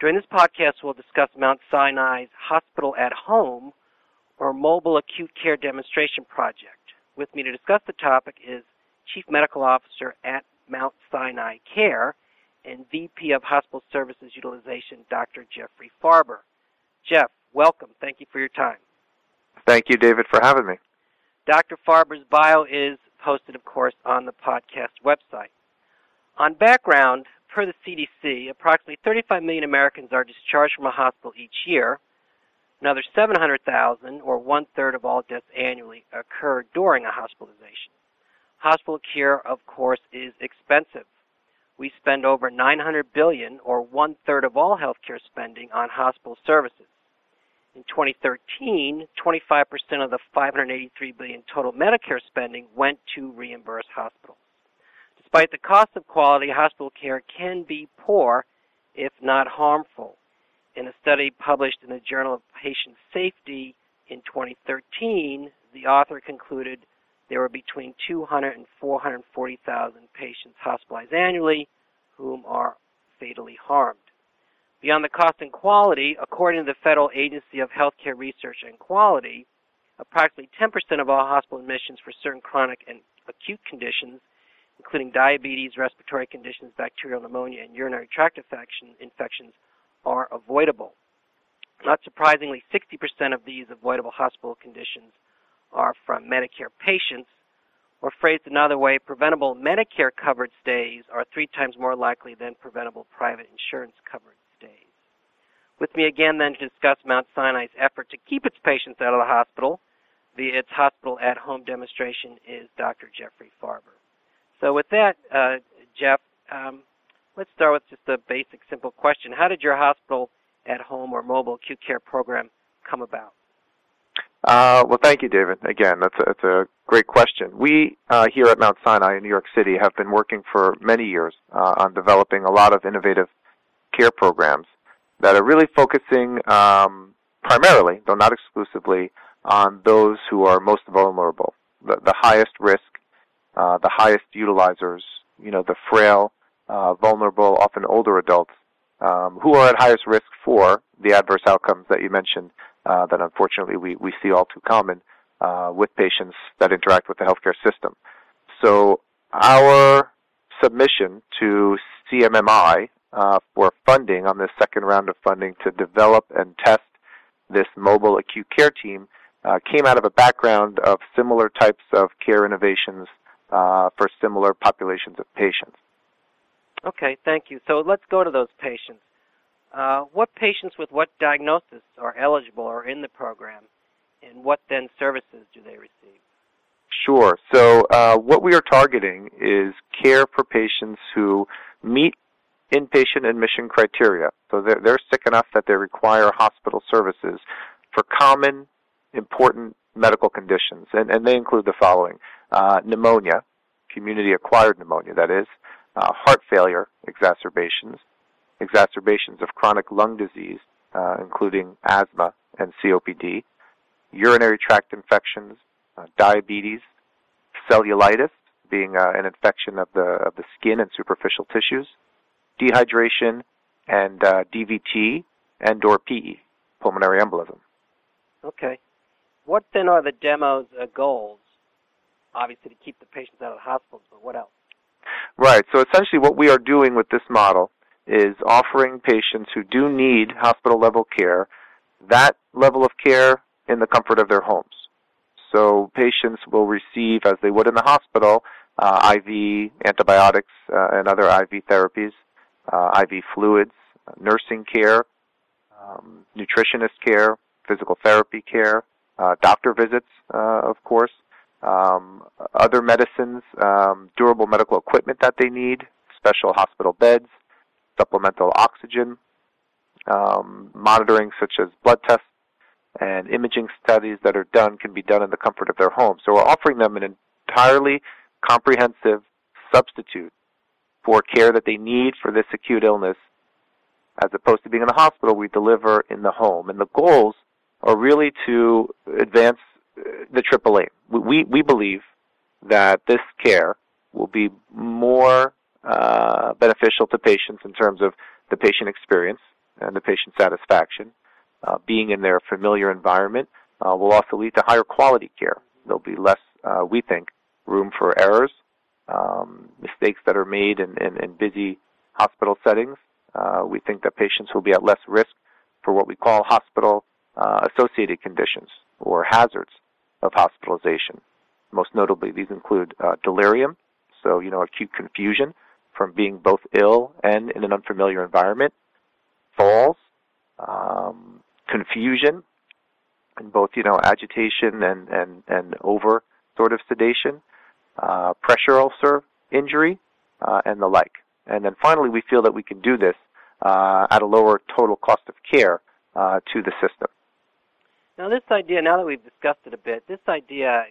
During this podcast, we'll discuss Mount Sinai's Hospital at Home or Mobile Acute Care Demonstration Project. With me to discuss the topic is Chief Medical Officer at Mount Sinai Care and VP of Hospital Services Utilization, Dr. Jeffrey Farber. Jeff, welcome. Thank you for your time. Thank you, David, for having me. Dr. Farber's bio is posted, of course, on the podcast website. On background, per the CDC, approximately 35 million Americans are discharged from a hospital each year. Another 700,000, or one third of all deaths annually, occur during a hospitalization. Hospital care, of course, is expensive. We spend over 900 billion, or one third of all healthcare spending, on hospital services. In 2013, 25% of the 583 billion total Medicare spending went to reimburse hospitals. Despite the cost of quality, hospital care can be poor, if not harmful. In a study published in the Journal of Patient Safety in 2013, the author concluded there were between 200 and 440,000 patients hospitalized annually whom are fatally harmed. Beyond the cost and quality, according to the Federal Agency of Healthcare Research and Quality, approximately 10% of all hospital admissions for certain chronic and acute conditions including diabetes, respiratory conditions, bacterial pneumonia, and urinary tract infection, infections, are avoidable. Not surprisingly, 60% of these avoidable hospital conditions are from Medicare patients, or phrased another way, preventable Medicare covered stays are three times more likely than preventable private insurance covered stays. With me again then to discuss Mount Sinai's effort to keep its patients out of the hospital via its hospital at home demonstration is Dr. Jeffrey Farber. So with that, uh, Jeff, um, let's start with just a basic, simple question. How did your hospital at home or mobile acute care program come about? Uh, well, thank you, David. Again, that's a, that's a great question. We uh, here at Mount Sinai in New York City have been working for many years uh, on developing a lot of innovative care programs that are really focusing um, primarily, though not exclusively, on those who are most vulnerable, the, the highest risk uh, the highest utilizers, you know, the frail, uh, vulnerable, often older adults, um, who are at highest risk for the adverse outcomes that you mentioned uh, that unfortunately we, we see all too common uh, with patients that interact with the healthcare system. So our submission to CMMI uh, for funding on this second round of funding to develop and test this mobile acute care team uh, came out of a background of similar types of care innovations uh, for similar populations of patients. Okay, thank you. So let's go to those patients. Uh, what patients with what diagnosis are eligible or in the program, and what then services do they receive? Sure. So uh, what we are targeting is care for patients who meet inpatient admission criteria. So they're, they're sick enough that they require hospital services for common, important medical conditions, and, and they include the following uh, pneumonia, community acquired pneumonia, that is, uh, heart failure exacerbations, exacerbations of chronic lung disease, uh, including asthma and COPD, urinary tract infections, uh, diabetes, cellulitis, being uh, an infection of the of the skin and superficial tissues, dehydration, and uh, DVT and or PE, pulmonary embolism. Okay. What then are the demo's uh, goals? Obviously to keep the patients out of the hospitals, but what else? Right. So essentially what we are doing with this model is offering patients who do need hospital level care that level of care in the comfort of their homes. So patients will receive, as they would in the hospital, uh, IV antibiotics uh, and other IV therapies, uh, IV fluids, nursing care, um, nutritionist care, physical therapy care, uh, doctor visits, uh, of course, um, other medicines, um, durable medical equipment that they need, special hospital beds, supplemental oxygen, um, monitoring such as blood tests, and imaging studies that are done can be done in the comfort of their home. So we're offering them an entirely comprehensive substitute for care that they need for this acute illness as opposed to being in the hospital, we deliver in the home. And the goals are really to advance the Triple Aim. We, we believe that this care will be more uh, beneficial to patients in terms of the patient experience and the patient satisfaction. Uh, being in their familiar environment uh, will also lead to higher quality care. There'll be less, uh, we think, room for errors, um, mistakes that are made in, in, in busy hospital settings. Uh, we think that patients will be at less risk for what we call hospital uh, associated conditions or hazards of hospitalization. Most notably, these include uh, delirium, so you know acute confusion from being both ill and in an unfamiliar environment, falls, um, confusion, and both you know agitation and and and over sort of sedation, uh, pressure ulcer injury, uh, and the like. And then finally, we feel that we can do this uh, at a lower total cost of care uh, to the system. Now, this idea, now that we've discussed it a bit, this idea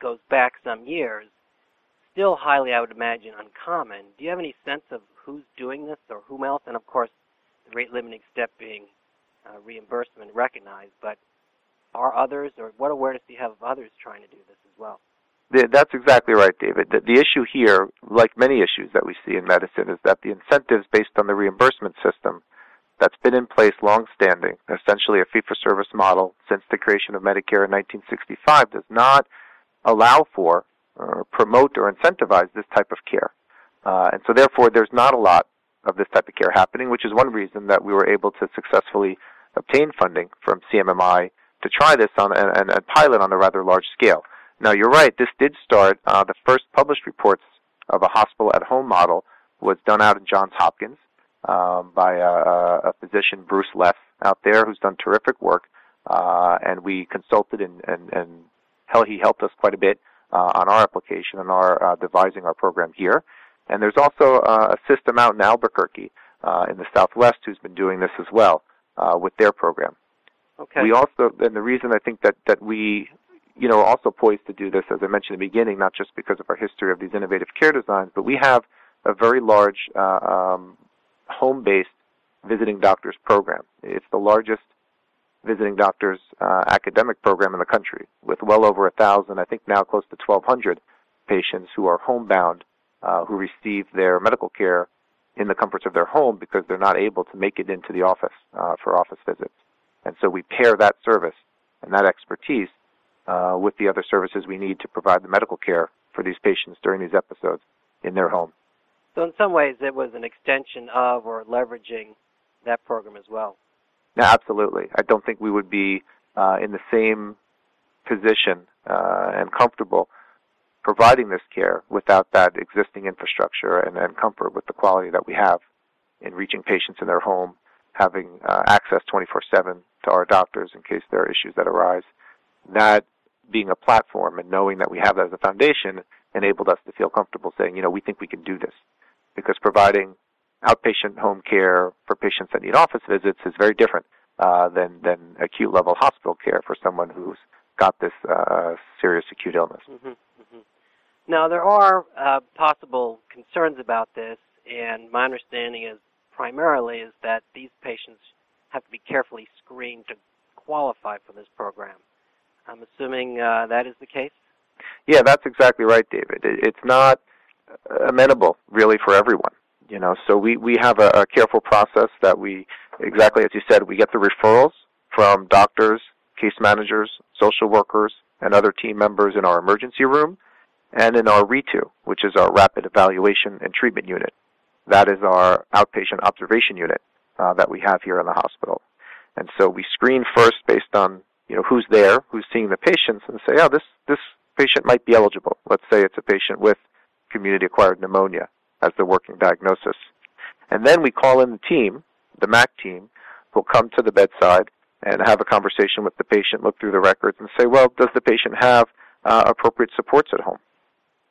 goes back some years, still highly, I would imagine, uncommon. Do you have any sense of who's doing this or whom else? And of course, the rate limiting step being uh, reimbursement recognized, but are others, or what awareness do you have of others trying to do this as well? That's exactly right, David. The, the, issue here, like many issues that we see in medicine, is that the incentives based on the reimbursement system that's been in place long-standing, essentially a fee-for-service model since the creation of Medicare in 1965, does not allow for or promote or incentivize this type of care. Uh, and so therefore there's not a lot of this type of care happening, which is one reason that we were able to successfully obtain funding from CMMI to try this on and, and pilot on a rather large scale. Now, you're right. This did start. Uh, the first published reports of a hospital at home model was done out in Johns Hopkins um, by a, a physician, Bruce Leff, out there, who's done terrific work. Uh, and we consulted and, and, and hell, he helped us quite a bit uh, on our application and our uh, devising our program here. And there's also uh, a system out in Albuquerque uh, in the Southwest who's been doing this as well uh, with their program. Okay. We also, and the reason I think that, that we you know, are also poised to do this, as I mentioned in the beginning, not just because of our history of these innovative care designs, but we have a very large uh, um, home-based visiting doctors program. It's the largest visiting doctors uh, academic program in the country, with well over a thousand, I think now close to 1,200 patients who are homebound, uh, who receive their medical care in the comforts of their home because they're not able to make it into the office uh, for office visits. And so we pair that service and that expertise uh, with the other services we need to provide the medical care for these patients during these episodes in their home. So, in some ways, it was an extension of or leveraging that program as well. Yeah, absolutely. I don't think we would be uh, in the same position uh, and comfortable providing this care without that existing infrastructure and, and, comfort with the quality that we have in reaching patients in their home, having uh, access 24/7 to our doctors in case there are issues that arise. That being a platform and knowing that we have that as a foundation enabled us to feel comfortable saying, you know, we think we can do this. Because providing outpatient home care for patients that need office visits is very different uh, than, than acute level hospital care for someone who's got this uh, serious acute illness. Mm-hmm, mm-hmm. Now, there are uh, possible concerns about this, and my understanding is primarily is that these patients have to be carefully screened to qualify for this program. I'm assuming uh, that is the case. Yeah, that's exactly right, David. It's not amenable really for everyone. You know, so we we have a, a careful process that we exactly as you said we get the referrals from doctors, case managers, social workers, and other team members in our emergency room, and in our RETU, which is our rapid evaluation and treatment unit. That is our outpatient observation unit uh, that we have here in the hospital. And so we screen first based on you know, who's there, who's seeing the patients, and say, oh, this this patient might be eligible. Let's say it's a patient with community-acquired pneumonia as the working diagnosis. And then we call in the team, the MAC team, who'll come to the bedside and have a conversation with the patient, look through the records, and say, well, does the patient have uh, appropriate supports at home?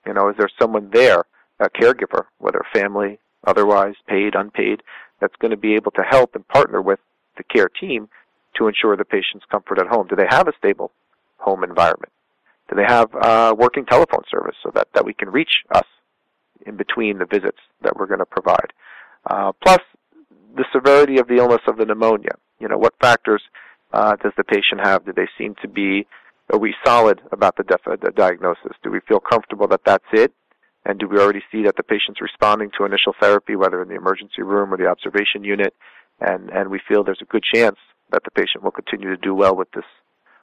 You know, is there someone there, a caregiver, whether family, otherwise, paid, unpaid, that's going to be able to help and partner with the care team to ensure the patient's comfort at home. Do they have a stable home environment? Do they have uh, working telephone service so that, that we can reach us in between the visits that we're going to provide? Uh, plus, the severity of the illness of the pneumonia. You know, what factors uh, does the patient have? Do they seem to be, are we solid about the, def- the diagnosis? Do we feel comfortable that that's it? And do we already see that the patient's responding to initial therapy, whether in the emergency room or the observation unit? And, and we feel there's a good chance that the patient will continue to do well with this.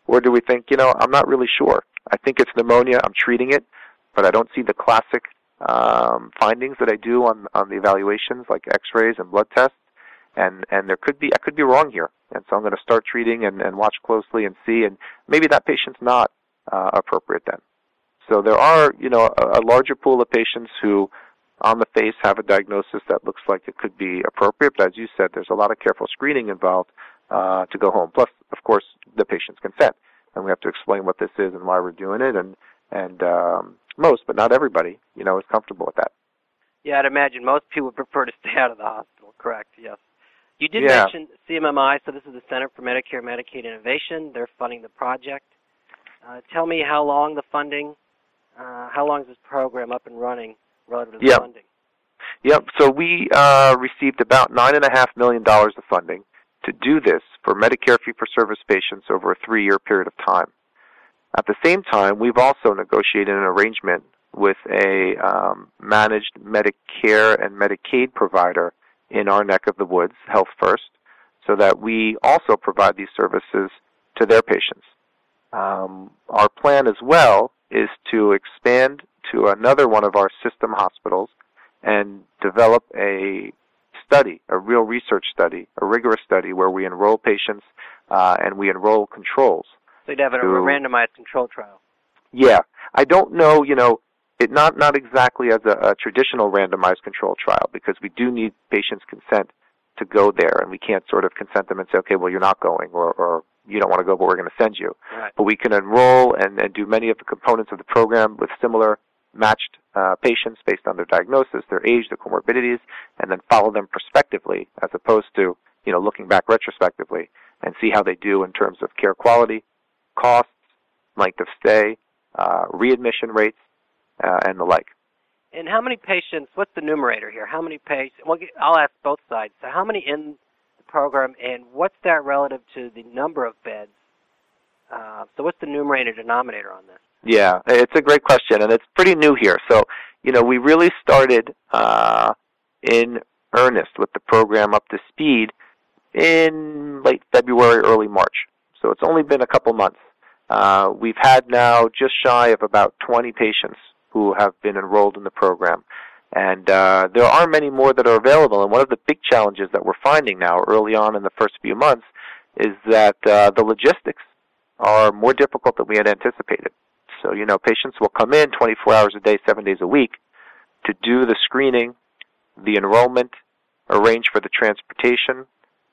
Or do we think, you know, I'm not really sure. I think it's pneumonia. I'm treating it, but I don't see the classic um, findings that I do on on the evaluations, like X-rays and blood tests. And and there could be I could be wrong here, and so I'm going to start treating and, and watch closely and see, and maybe that patient's not uh, appropriate then. So there are, you know, a, a larger pool of patients who, on the face, have a diagnosis that looks like it could be appropriate. But as you said, there's a lot of careful screening involved uh, to go home. Plus, of course, the patient's consent, and we have to explain what this is and why we're doing it. And and um, most, but not everybody, you know, is comfortable with that. Yeah, I'd imagine most people prefer to stay out of the hospital. Correct. Yes. You did Yeah. mention CMMI, so this is the Center for Medicare and Medicaid Innovation. They're funding the project. Uh, tell me how long the funding, uh, how long is this program up and running relative to the Yeah. funding? Yep. So we uh, received about nine and a half million dollars of funding to do this for Medicare fee-for-service patients over a three-year period of time. At the same time, we've also negotiated an arrangement with a um, managed Medicare and Medicaid provider in our neck of the woods, Health First, so that we also provide these services to their patients. Um, our plan as well is to expand to another one of our system hospitals and develop a study, a real research study, a rigorous study where we enroll patients uh, and we enroll controls. So you'd have a, a To- randomized control trial. Yeah, I don't know, you know, it not not exactly as a, a traditional randomized control trial because we do need patients' consent to go there, and we can't sort of consent them and say, okay, well, you're not going, or, or you don't want to go, but we're going to send you. Right. But we can enroll and, and do many of the components of the program with similar matched uh, patients based on their diagnosis, their age, their comorbidities, and then follow them prospectively as opposed to you know looking back retrospectively and see how they do in terms of care quality, costs, length of stay, uh, readmission rates, uh, and the like. And how many patients? What's the numerator here? How many patients? Well, I'll ask both sides. So, how many in the program, and what's that relative to the number of beds? Uh, so, what's the numerator denominator on this? Yeah, it's a great question, and it's pretty new here. So, you know, we really started uh, in earnest with the program up to speed in late February, early March. So it's only been a couple months. Uh, we've had now just shy of about 20 patients who have been enrolled in the program. And uh, there are many more that are available. And one of the big challenges that we're finding now, early on in the first few months, is that uh, the logistics are more difficult than we had anticipated. So, you know, patients will come in 24 hours a day, seven days a week to do the screening, the enrollment, arrange for the transportation,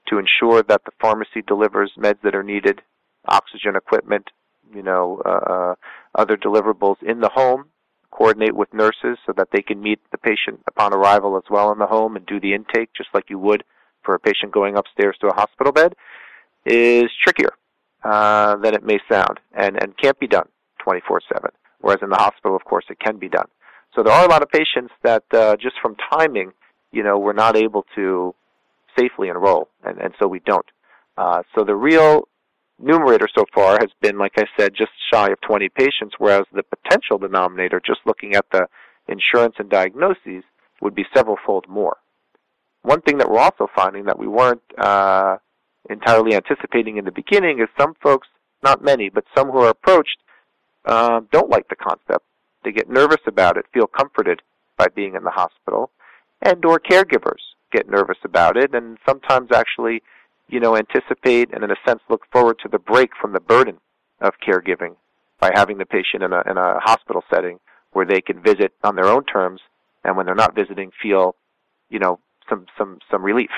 to ensure that the pharmacy delivers meds that are needed, oxygen equipment, you know, uh, other deliverables in the home, coordinate with nurses so that they can meet the patient upon arrival as well in the home and do the intake just like you would for a patient going upstairs to a hospital bed, is trickier uh, than it may sound and, and can't be done 24 7. Whereas in the hospital, of course, it can be done. So there are a lot of patients that uh, just from timing, you know, we're not able to safely enroll, and, and so we don't. Uh, so the real numerator so far has been, like I said, just shy of 20 patients, whereas the potential denominator, just looking at the insurance and diagnoses, would be several fold more. One thing that we're also finding that we weren't uh, entirely anticipating in the beginning is some folks, not many, but some who are approached, uh, don't like the concept. They get nervous about it, feel comforted by being in the hospital, and or caregivers get nervous about it, and sometimes actually, you know, anticipate and in a sense look forward to the break from the burden of caregiving by having the patient in a in a hospital setting where they can visit on their own terms, and when they're not visiting, feel, you know, some some some relief,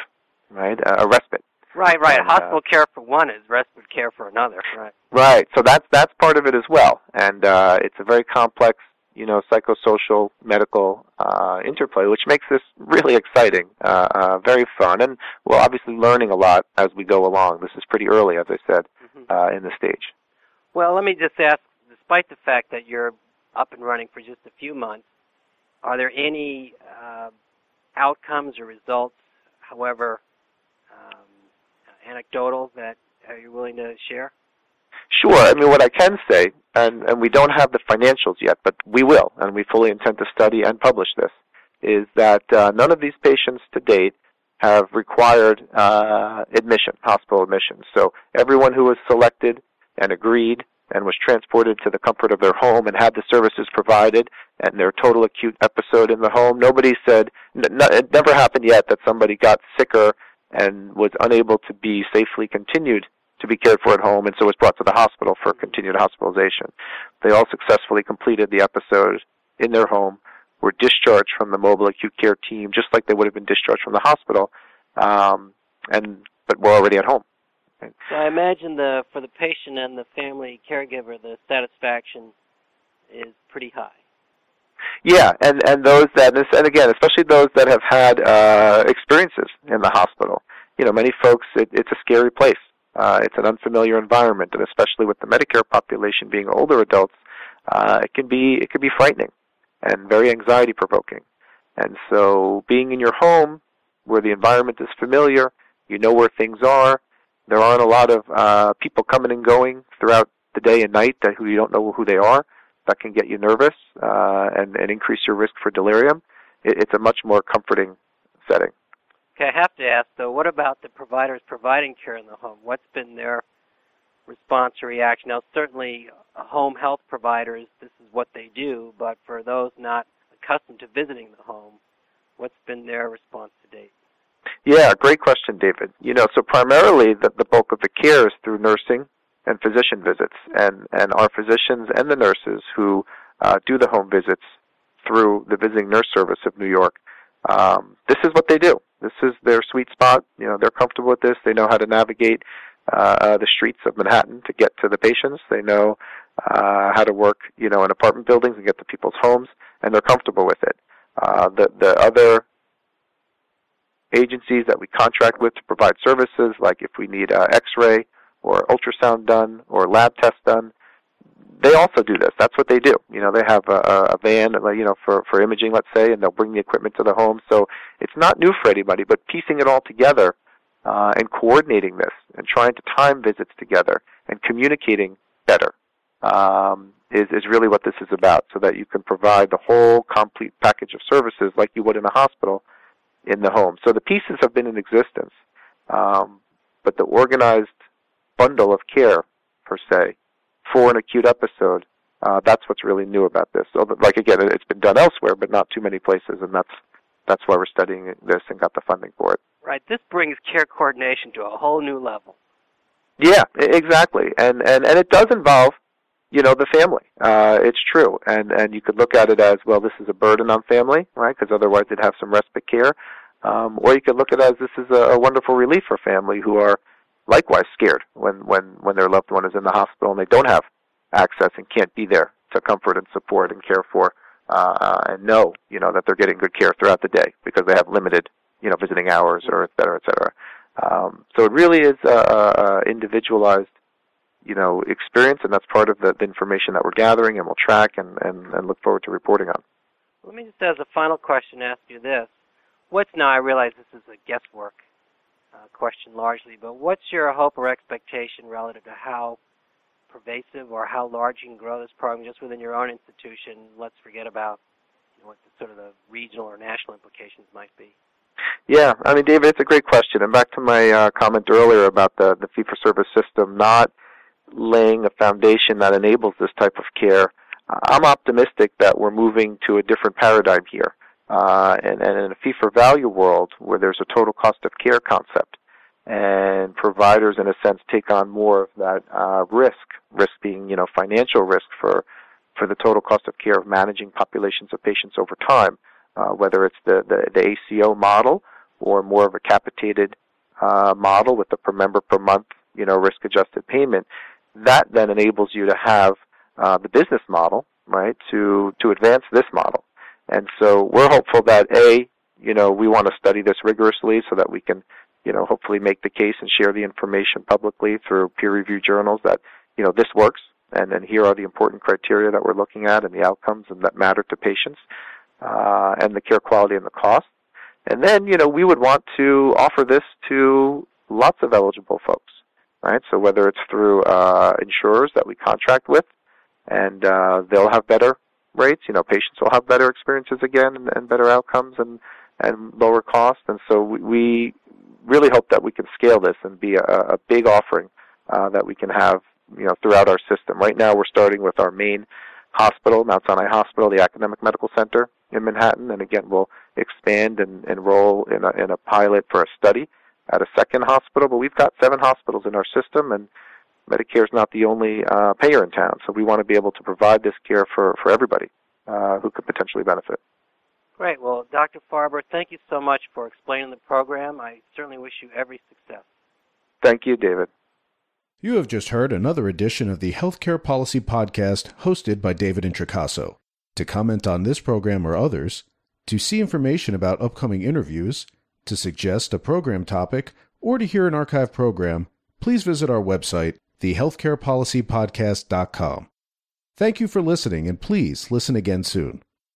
right, a, a respite. Right, right. And, uh, Hospital care for one is respite care for another. Right. Right. So that's that's part of it as well, and uh, it's a very complex you know, psychosocial, medical uh, interplay, which makes this really exciting, uh, uh, very fun, and we're obviously learning a lot as we go along. This is pretty early, as I said, mm-hmm. uh, in the stage. Well, let me just ask, despite the fact that you're up and running for just a few months, are there any uh, outcomes or results, however um, anecdotal, that are you willing to share? Sure. I mean, what I can say, and, and we don't have the financials yet, but we will, and we fully intend to study and publish this, is that uh, none of these patients to date have required uh, admission, hospital admission. So everyone who was selected and agreed and was transported to the comfort of their home and had the services provided and their total acute episode in the home, nobody said, n- it never happened yet that somebody got sicker and was unable to be safely continued to be cared for at home and so was brought to the hospital for continued hospitalization. They all successfully completed the episode in their home, were discharged from the mobile acute care team just like they would have been discharged from the hospital, um, and but were already at home. So I imagine the for the patient and the family caregiver, the satisfaction is pretty high. Yeah, and and those that and again, especially those that have had uh, experiences in the hospital. You know, many folks, it, it's a scary place. Uh, it's an unfamiliar environment, and especially with the Medicare population being older adults, uh, it can be it can be frightening and very anxiety provoking. And so, being in your home where the environment is familiar, you know where things are. There aren't a lot of uh, people coming and going throughout the day and night that who you don't know who they are. That can get you nervous uh, and, and increase your risk for delirium. It, it's a much more comforting setting. I have to ask though, what about the providers providing care in the home? What's been their response or reaction? Now, certainly, home health providers, this is what they do, but for those not accustomed to visiting the home, what's been their response to date? Yeah, great question, David. You know, so primarily the, the bulk of the care is through nursing and physician visits, and and our physicians and the nurses who uh, do the home visits through the visiting nurse service of New York. Um, this is what they do. This is their sweet spot. You know, they're comfortable with this. They know how to navigate uh, the streets of Manhattan to get to the patients. They know uh, how to work, you know, in apartment buildings and get to people's homes, and they're comfortable with it. Uh, the the other agencies that we contract with to provide services, like if we need uh, X-ray or ultrasound done or lab tests done, they also do this. That's what they do. You know, they have a, a van, you know, for for imaging, let's say, and they'll bring the equipment to the home. So it's not new for anybody, but piecing it all together uh, and coordinating this and trying to time visits together and communicating better um, is is really what this is about. So that you can provide the whole complete package of services like you would in a hospital in the home. So the pieces have been in existence, um, but the organized bundle of care per se for an acute episode. Uh, that's what's really new about this. So, like again, it's been done elsewhere, but not too many places, and that's that's why we're studying this and got the funding for it. Right. This brings care coordination to a whole new level. Yeah, exactly, and and and it does involve, you know, the family. Uh, it's true, and and you could look at it as well. This is a burden on family, right? Because otherwise they'd have some respite care, um, or you could look at it as this is a, a wonderful relief for family who are likewise scared when when when their loved one is in the hospital and they don't have access and can't be there to comfort and support and care for uh, and know you know that they're getting good care throughout the day because they have limited you know visiting hours or et cetera et cetera. Um, so it really is a, a individualized you know experience, and that's part of the, the information that we're gathering and we'll track and, and, and look forward to reporting on. Let me just, as a final question, ask you this: What's now? I realize this is a guesswork uh, question largely, but what's your hope or expectation relative to how pervasive or how large you can grow this program just within your own institution? Let's forget about you know, what the, sort of the regional or national implications might be. Yeah, I mean, David, it's a great question. And back to my uh, comment earlier about the, the fee-for-service system not laying a foundation that enables this type of care, I'm optimistic that we're moving to a different paradigm here. Uh, and, and in a fee-for-value world where there's a total cost of care concept, and providers, in a sense, take on more of that uh, risk. Risk being, you know, financial risk for for the total cost of care of managing populations of patients over time, uh, whether it's the, the, the ACO model or more of a capitated uh, model with a per member per month, you know, risk adjusted payment. That then enables you to have uh, the business model right, to to advance this model. And so we're hopeful that a, you know, we want to study this rigorously so that we can, you know, hopefully make the case and share the information publicly through peer-reviewed journals that, you know, this works, and then here are the important criteria that we're looking at and the outcomes and that matter to patients, uh, and the care quality and the cost. And then, you know, we would want to offer this to lots of eligible folks, right? So whether it's through uh, insurers that we contract with, and uh, they'll have better rates, you know, patients will have better experiences again and, and better outcomes and and lower costs. And so we, we really hope that we can scale this and be a, a big offering uh, that we can have, you know, throughout our system. Right now, we're starting with our main hospital, Mount Sinai Hospital, the Academic Medical Center in Manhattan, and again, we'll expand and enroll in a, in a pilot for a study at a second hospital. But we've got seven hospitals in our system, and Medicare is not the only uh, payer in town, so we want to be able to provide this care for, for everybody uh, who could potentially benefit. Great. Well, Dr. Farber, thank you so much for explaining the program. I certainly wish you every success. Thank you, David. You have just heard another edition of the Healthcare Policy Podcast hosted by David Introcaso. To comment on this program or others, to see information about upcoming interviews, to suggest a program topic, or to hear an archive program, please visit our website, thehealthcarepolicypodcast.com. Thank you for listening, and please listen again soon.